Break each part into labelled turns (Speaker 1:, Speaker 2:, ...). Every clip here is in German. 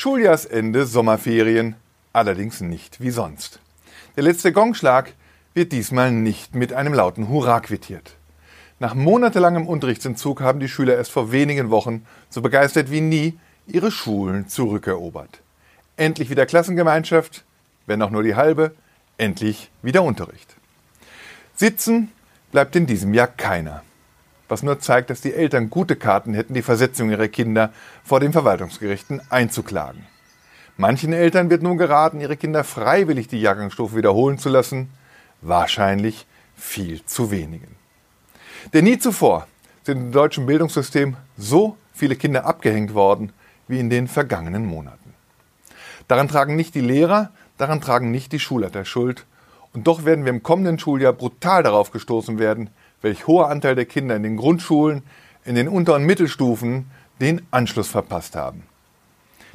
Speaker 1: Schuljahrsende, Sommerferien, allerdings nicht wie sonst. Der letzte Gongschlag wird diesmal nicht mit einem lauten Hurra quittiert. Nach monatelangem Unterrichtsentzug haben die Schüler erst vor wenigen Wochen, so begeistert wie nie, ihre Schulen zurückerobert. Endlich wieder Klassengemeinschaft, wenn auch nur die halbe, endlich wieder Unterricht. Sitzen bleibt in diesem Jahr keiner. Was nur zeigt, dass die Eltern gute Karten hätten, die Versetzung ihrer Kinder vor den Verwaltungsgerichten einzuklagen. Manchen Eltern wird nun geraten, ihre Kinder freiwillig die Jahrgangsstufe wiederholen zu lassen. Wahrscheinlich viel zu wenigen. Denn nie zuvor sind im deutschen Bildungssystem so viele Kinder abgehängt worden wie in den vergangenen Monaten. Daran tragen nicht die Lehrer, daran tragen nicht die Schulleiter Schuld. Und doch werden wir im kommenden Schuljahr brutal darauf gestoßen werden, welch hoher Anteil der Kinder in den Grundschulen, in den Unter- und Mittelstufen den Anschluss verpasst haben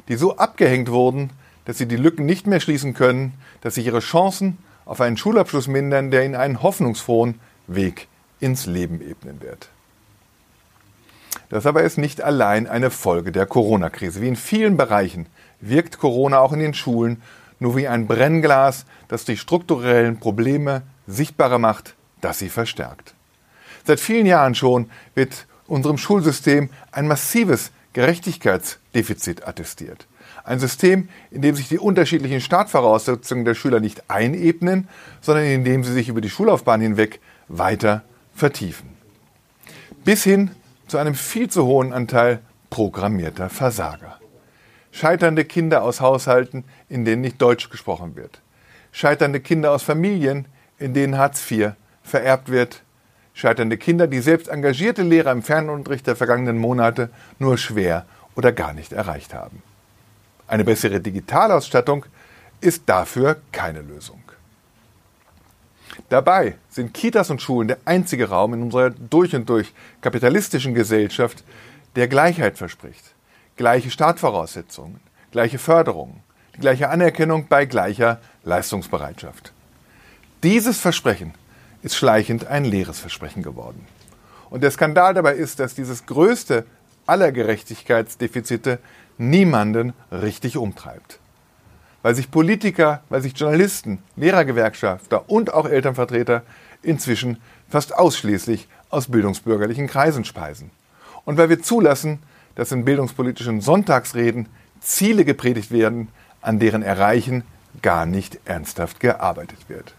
Speaker 1: die so abgehängt wurden, dass sie die Lücken nicht mehr schließen können, dass sich ihre Chancen auf einen Schulabschluss mindern, der ihnen einen hoffnungsfrohen Weg ins Leben ebnen wird. Das aber ist nicht allein eine Folge der Corona-Krise. Wie in vielen Bereichen wirkt Corona auch in den Schulen nur wie ein Brennglas, das die strukturellen Probleme sichtbarer macht, das sie verstärkt. Seit vielen Jahren schon wird unserem Schulsystem ein massives Gerechtigkeitsdefizit attestiert. Ein System, in dem sich die unterschiedlichen Startvoraussetzungen der Schüler nicht einebnen, sondern in dem sie sich über die Schullaufbahn hinweg weiter vertiefen. Bis hin zu einem viel zu hohen Anteil programmierter Versager. Scheiternde Kinder aus Haushalten, in denen nicht Deutsch gesprochen wird. Scheiternde Kinder aus Familien, in denen Hartz IV vererbt wird scheiternde Kinder, die selbst engagierte Lehrer im Fernunterricht der vergangenen Monate nur schwer oder gar nicht erreicht haben. Eine bessere Digitalausstattung ist dafür keine Lösung. Dabei sind Kitas und Schulen der einzige Raum in unserer durch und durch kapitalistischen Gesellschaft, der Gleichheit verspricht. Gleiche Startvoraussetzungen, gleiche Förderung, die gleiche Anerkennung bei gleicher Leistungsbereitschaft. Dieses Versprechen ist schleichend ein leeres Versprechen geworden. Und der Skandal dabei ist, dass dieses größte aller Gerechtigkeitsdefizite niemanden richtig umtreibt. Weil sich Politiker, weil sich Journalisten, Lehrergewerkschafter und auch Elternvertreter inzwischen fast ausschließlich aus bildungsbürgerlichen Kreisen speisen. Und weil wir zulassen, dass in bildungspolitischen Sonntagsreden Ziele gepredigt werden, an deren Erreichen gar nicht ernsthaft gearbeitet wird.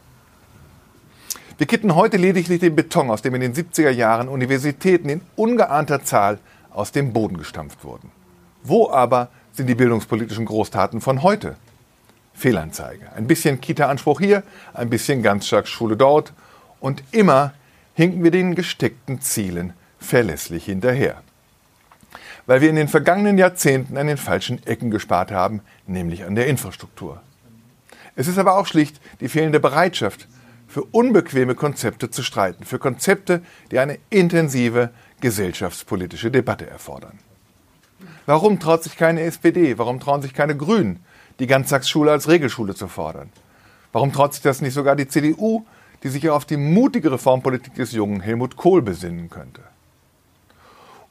Speaker 1: Wir kitten heute lediglich den Beton, aus dem in den 70er Jahren Universitäten in ungeahnter Zahl aus dem Boden gestampft wurden. Wo aber sind die bildungspolitischen Großtaten von heute? Fehlanzeige. Ein bisschen Kita-Anspruch hier, ein bisschen Ganztagsschule dort und immer hinken wir den gesteckten Zielen verlässlich hinterher. Weil wir in den vergangenen Jahrzehnten an den falschen Ecken gespart haben, nämlich an der Infrastruktur. Es ist aber auch schlicht die fehlende Bereitschaft, für unbequeme Konzepte zu streiten, für Konzepte, die eine intensive gesellschaftspolitische Debatte erfordern. Warum traut sich keine SPD? Warum trauen sich keine Grünen, die Ganztagsschule als Regelschule zu fordern? Warum traut sich das nicht sogar die CDU, die sich ja auf die mutige Reformpolitik des jungen Helmut Kohl besinnen könnte?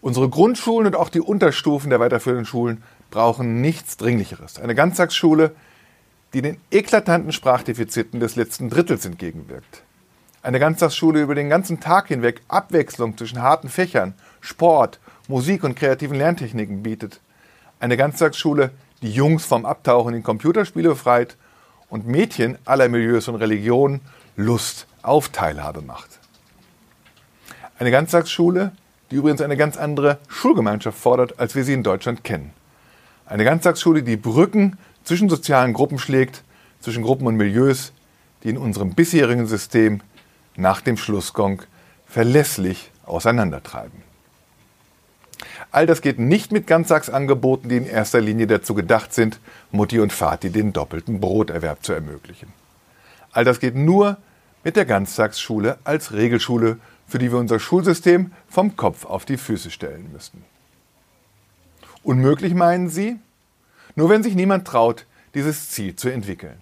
Speaker 1: Unsere Grundschulen und auch die Unterstufen der weiterführenden Schulen brauchen nichts Dringlicheres. Eine Ganztagsschule, die den eklatanten Sprachdefiziten des letzten Drittels entgegenwirkt. Eine Ganztagsschule über den ganzen Tag hinweg Abwechslung zwischen harten Fächern, Sport, Musik und kreativen Lerntechniken bietet. Eine Ganztagsschule, die Jungs vom Abtauchen in Computerspiele befreit und Mädchen aller Milieus und Religionen Lust auf Teilhabe macht. Eine Ganztagsschule, die übrigens eine ganz andere Schulgemeinschaft fordert, als wir sie in Deutschland kennen. Eine Ganztagsschule, die Brücken zwischen sozialen Gruppen schlägt, zwischen Gruppen und Milieus, die in unserem bisherigen System nach dem Schlussgong verlässlich auseinandertreiben. All das geht nicht mit Ganztagsangeboten, die in erster Linie dazu gedacht sind, Mutti und Vati den doppelten Broterwerb zu ermöglichen. All das geht nur mit der Ganztagsschule als Regelschule, für die wir unser Schulsystem vom Kopf auf die Füße stellen müssten. Unmöglich meinen Sie? Nur wenn sich niemand traut, dieses Ziel zu entwickeln.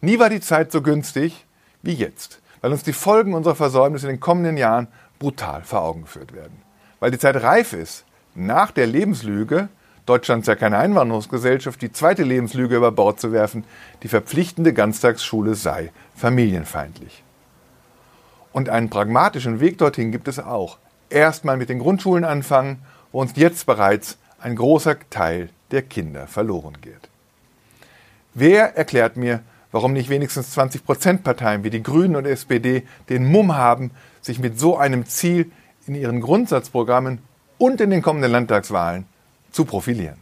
Speaker 1: Nie war die Zeit so günstig wie jetzt, weil uns die Folgen unserer Versäumnisse in den kommenden Jahren brutal vor Augen geführt werden. Weil die Zeit reif ist, nach der Lebenslüge Deutschland ist ja keine Einwanderungsgesellschaft, die zweite Lebenslüge über Bord zu werfen, die verpflichtende Ganztagsschule sei familienfeindlich. Und einen pragmatischen Weg dorthin gibt es auch. Erstmal mit den Grundschulen anfangen, wo uns jetzt bereits ein großer Teil der Kinder verloren geht. Wer erklärt mir, warum nicht wenigstens 20-Prozent-Parteien wie die Grünen und SPD den Mumm haben, sich mit so einem Ziel in ihren Grundsatzprogrammen und in den kommenden Landtagswahlen zu profilieren?